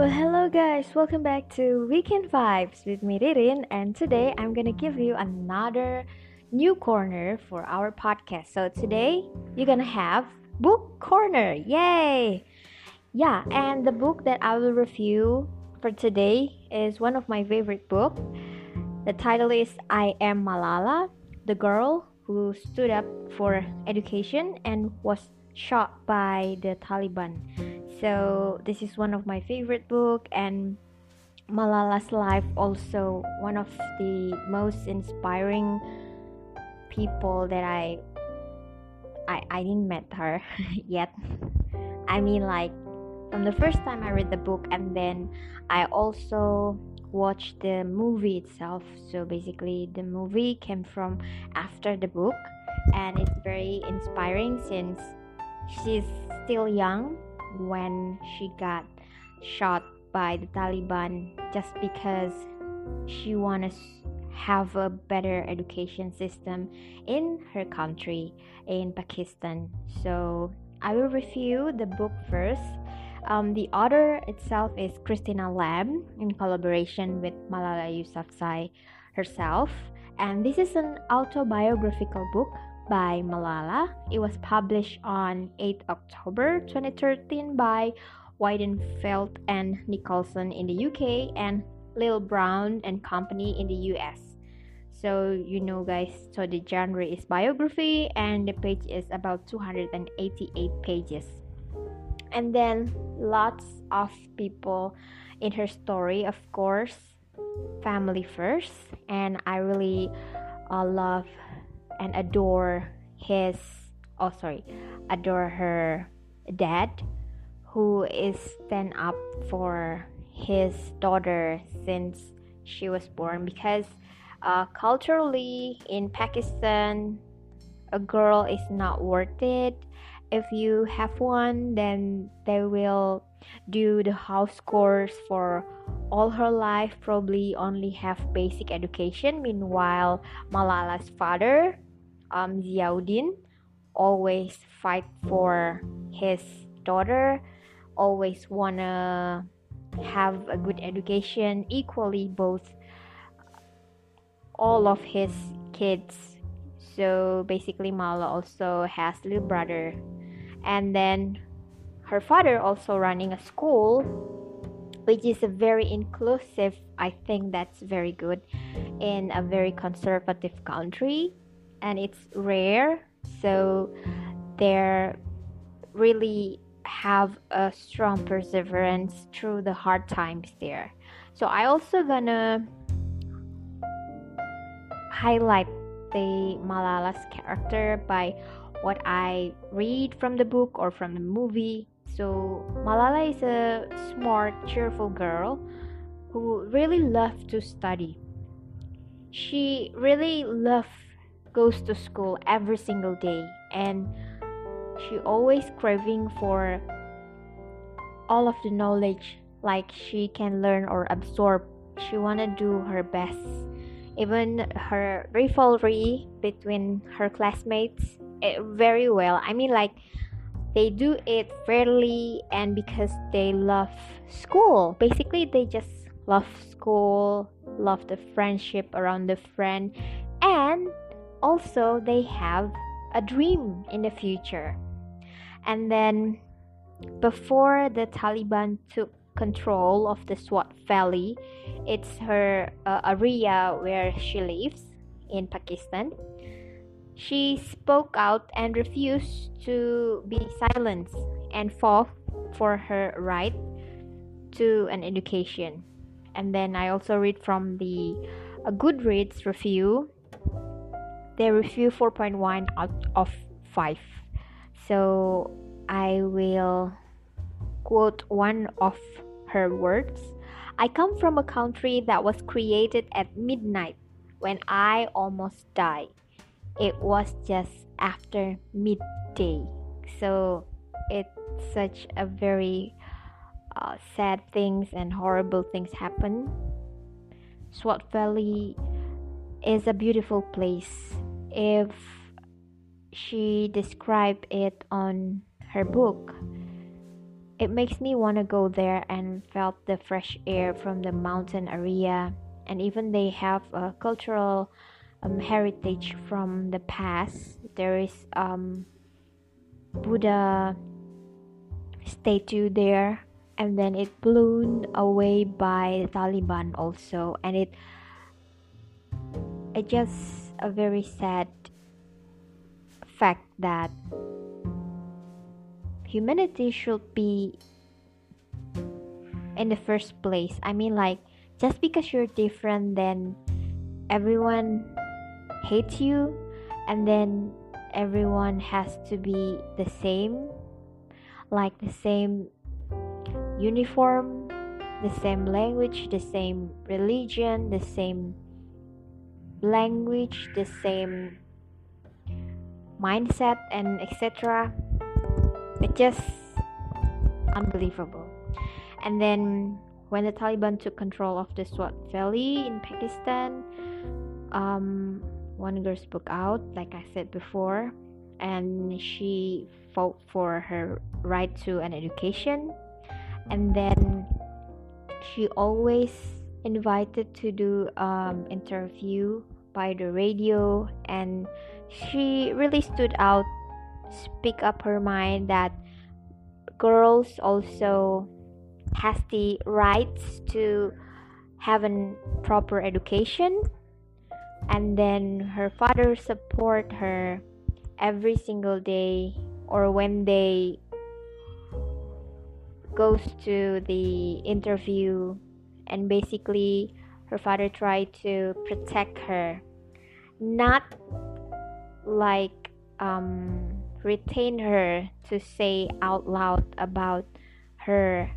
Well, hello guys, welcome back to Weekend Vibes with me, Ririn, and today I'm gonna give you another new corner for our podcast. So today you're gonna have book corner, yay! Yeah, and the book that I will review for today is one of my favorite book. The title is I Am Malala, the girl who stood up for education and was shot by the Taliban so this is one of my favorite book and malala's life also one of the most inspiring people that i i, I didn't met her yet. I mean like from the first time i read the book and then i also watched the movie itself. So basically the movie came from after the book and it's very inspiring since she's still young when she got shot by the Taliban just because she wanted to have a better education system in her country in Pakistan. So I will review the book first. Um, the author itself is Christina Lamb in collaboration with Malala Yousafzai herself, and this is an autobiographical book by Malala. It was published on 8 October 2013 by Weidenfeld and Nicolson in the UK and Lil Brown and Company in the US. So you know guys, so the genre is biography and the page is about 288 pages. And then lots of people in her story, of course, family first, and I really uh, love and adore his oh sorry adore her dad who is stand up for his daughter since she was born because uh, culturally in pakistan a girl is not worth it. If you have one then they will do the house chores for all her life probably only have basic education. Meanwhile malala's father um, Ziauddin always fight for his daughter, always wanna have a good education equally both all of his kids. So basically Mala also has little brother and then her father also running a school which is a very inclusive i think that's very good in a very conservative country and it's rare so they really have a strong perseverance through the hard times there. So i also gonna highlight the malala's character by what i read from the book or from the movie. So malala is a smart cheerful girl who really loved to study. She really loved goes to school every single day and she always craving for all of the knowledge like she can learn or absorb. She want to do her best. Even her rivalry between her classmates eh, very well. I mean like they do it fairly and because they love school. Basically they just love school love the friendship around the friend and also they have a dream in the future. And then before the Taliban took control of the Swat Valley, it's her uh, area where she lives in Pakistan. She spoke out and refused to be silenced and fought for her right to an education. And then I also read from the a Goodreads review they review 4.1 out of 5 so i will quote one of her words. I come from a country that was created at midnight when i almost died. It was just after midday. So it's such a very uh, sad things and horrible things happen. Swat valley is a beautiful place if she described it on her book. It makes me want to go there and felt the fresh air from the mountain area and even they have a cultural um, heritage from the past. There is um, buddha statue there and then it blown away by the taliban also and it it just a very sad fact that humanity should be in the first place. I mean, like, just because you're different, then everyone hates you, and then everyone has to be the same, like the same uniform, the same language, the same religion, the same language, the same mindset, and etc It's just unbelievable. And then when the Taliban took control of the Swat Valley in Pakistan um, one girl spoke out like I said before and she fought for her right to an education. And then she always invited to do um, interview by the radio and she really stood out speak up her mind that girls also has the rights to have a proper education and then her father support her every single day or when they goes to the interview and basically her father tried to protect her not like um retain her to say out loud about her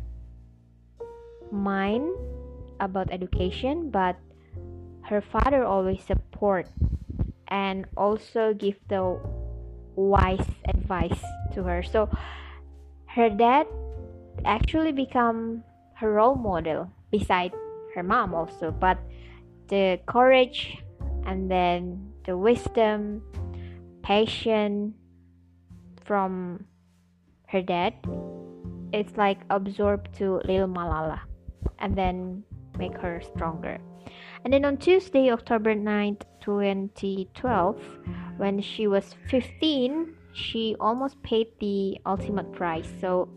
mind about education but her father always support and also give the wise advice to her. So her dad actually become her role model beside her mom also but the courage and then the wisdom patience from her dad it's like absorbed to little malala and then make her stronger. And then on tuesday october 9th 2012 when she was 15 she almost paid the ultimate price. So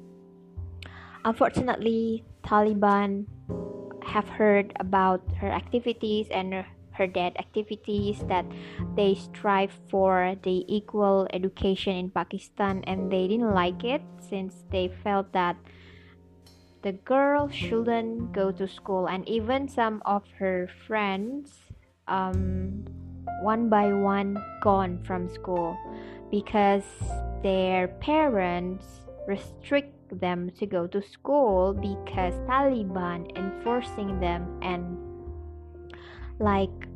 unfortunately taliban have heard about her activities and her dad activities that they strive for. The equal education in Pakistan and they didn't like it since they felt that the girl shouldn't go to school. And even some of her friends um, one by one gone from school because their parents restrict them to go to school because Taliban enforcing them and like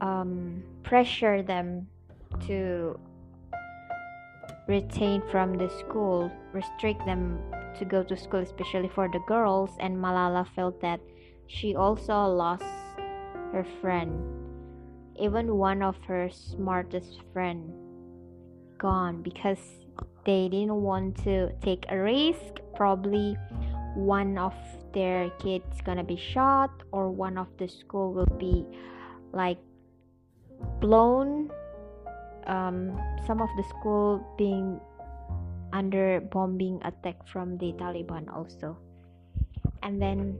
um, pressure them to retain from the school, restrict them to go to school, especially for the girls. And Malala felt that she also lost her friend, even one of her smartest friend, gone because they didn't want to take a risk. Probably one of their kids gonna be shot, or one of the school will be like blown um, some of the school being under bombing attack from the Taliban also. And then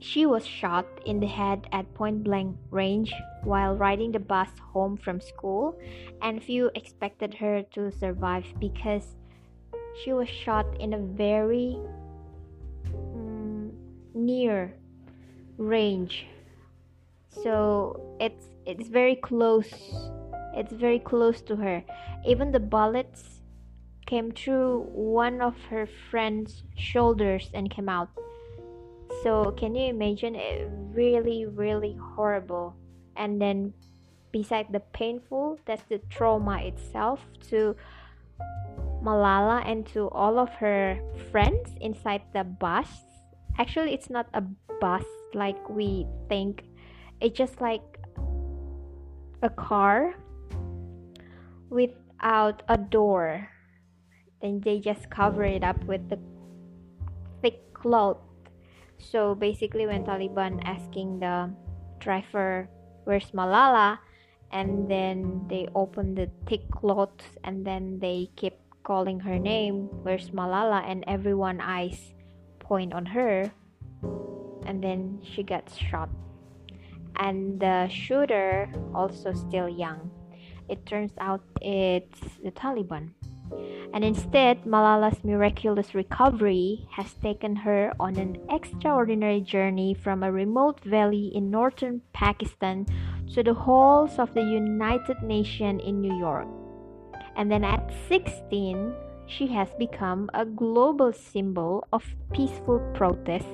she was shot in the head at point blank range while riding the bus home from school and few expected her to survive because she was shot in a very near range. So it's it's very close. It's very close to her. Even the bullets came through one of her friend's shoulders and came out. So can you imagine? It really really horrible. And then beside the painful that's the trauma itself to malala and to all of her friends inside the bus actually it's not a bus like we think. It's just like a car without a door. Then they just cover it up with the thick cloth. So basically when taliban asking the driver where's malala? and then they open the thick cloth and then they keep calling her name where's malala? and everyone eyes point on her and then she gets shot. And the shooter also still young. It turns out it's the taliban. And instead malala's miraculous recovery has taken her on an extraordinary journey from a remote valley in northern pakistan to the halls of the united nations in new york. And then at 16 she has become a global symbol of peaceful protest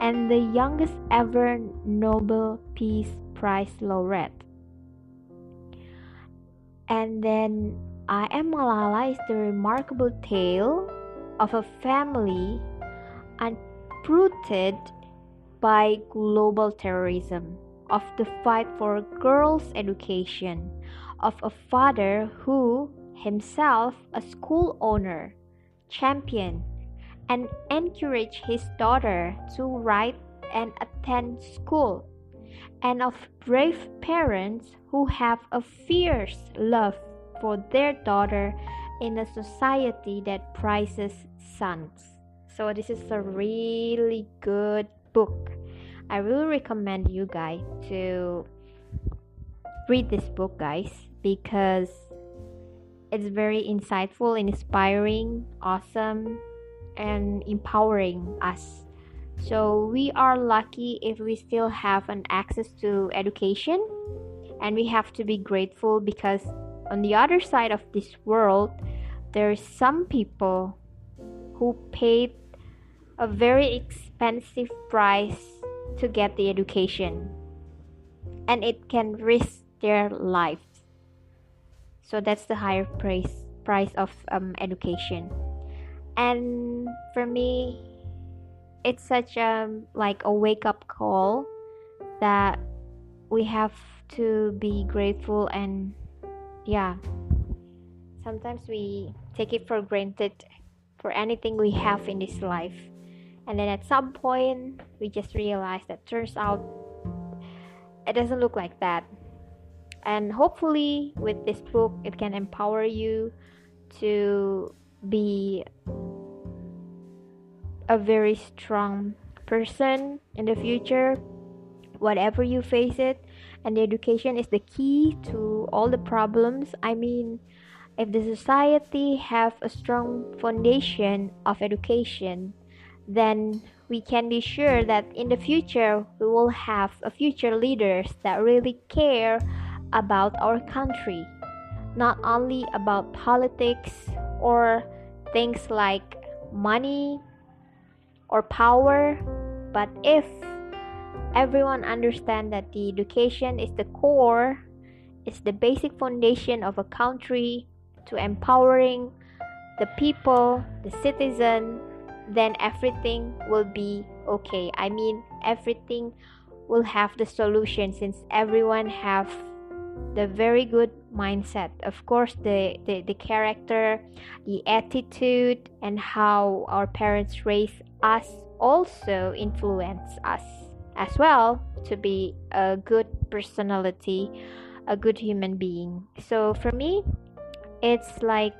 and the youngest ever Nobel Peace Prize laureate. And then I Am Malala is the remarkable tale of a family uprooted by global terrorism, of the fight for girls' education, of a father who, himself a school owner, champion, and encouraged his daughter to write and attend school, and of brave parents who have a fierce love for their daughter in a society that prizes sons. So, this is a really good book. I really recommend you guys to read this book, guys, because it's very insightful, inspiring, awesome, and empowering us. So we are lucky if we still have an access to education and we have to be grateful because on the other side of this world there are some people who paid a very expensive price to get the education and it can risk their lives so that's the higher price price of um, education. And for me it's such a like a wake up call that we have to be grateful and yeah. Sometimes we take it for granted for anything we have in this life. And then at some point we just realize that turns out it doesn't look like that and hopefully with this book it can empower you to be a very strong person in the future whatever you face it. And education is the key to all the problems. I mean if the society have a strong foundation of education then we can be sure that in the future we will have a future leaders that really care about our country not only about politics or things like money or power, but if everyone understand that the education is the core, it's the basic foundation of a country to empowering the people, the citizen, then everything will be okay. I mean, everything will have the solution since everyone have the very good mindset. Of course the, the the character the attitude and how our parents raise us also influence us as well to be a good personality a good human being. So for me it's like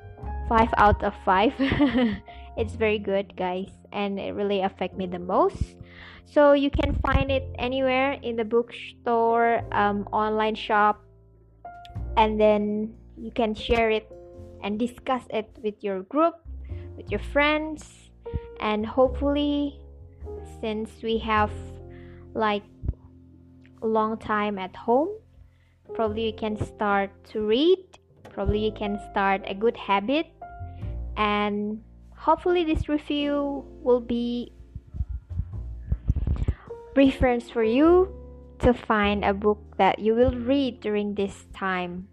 five out of five. It's very good guys and it really affect me the most. So you can find it anywhere in the bookstore um, online shop and then you can share it and discuss it with your group with your friends and hopefully since we have like a long time at home probably you can start to read probably you can start a good habit and hopefully this review will be reference for you to find a book that you will read during this time.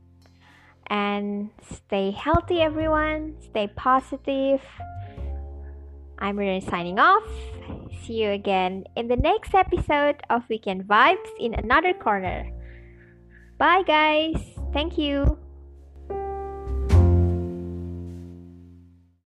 And stay healthy, everyone. Stay positive. I'm Ririn signing off. See you again in the next episode of Weekend Vibes in another corner. Bye, guys. Thank you.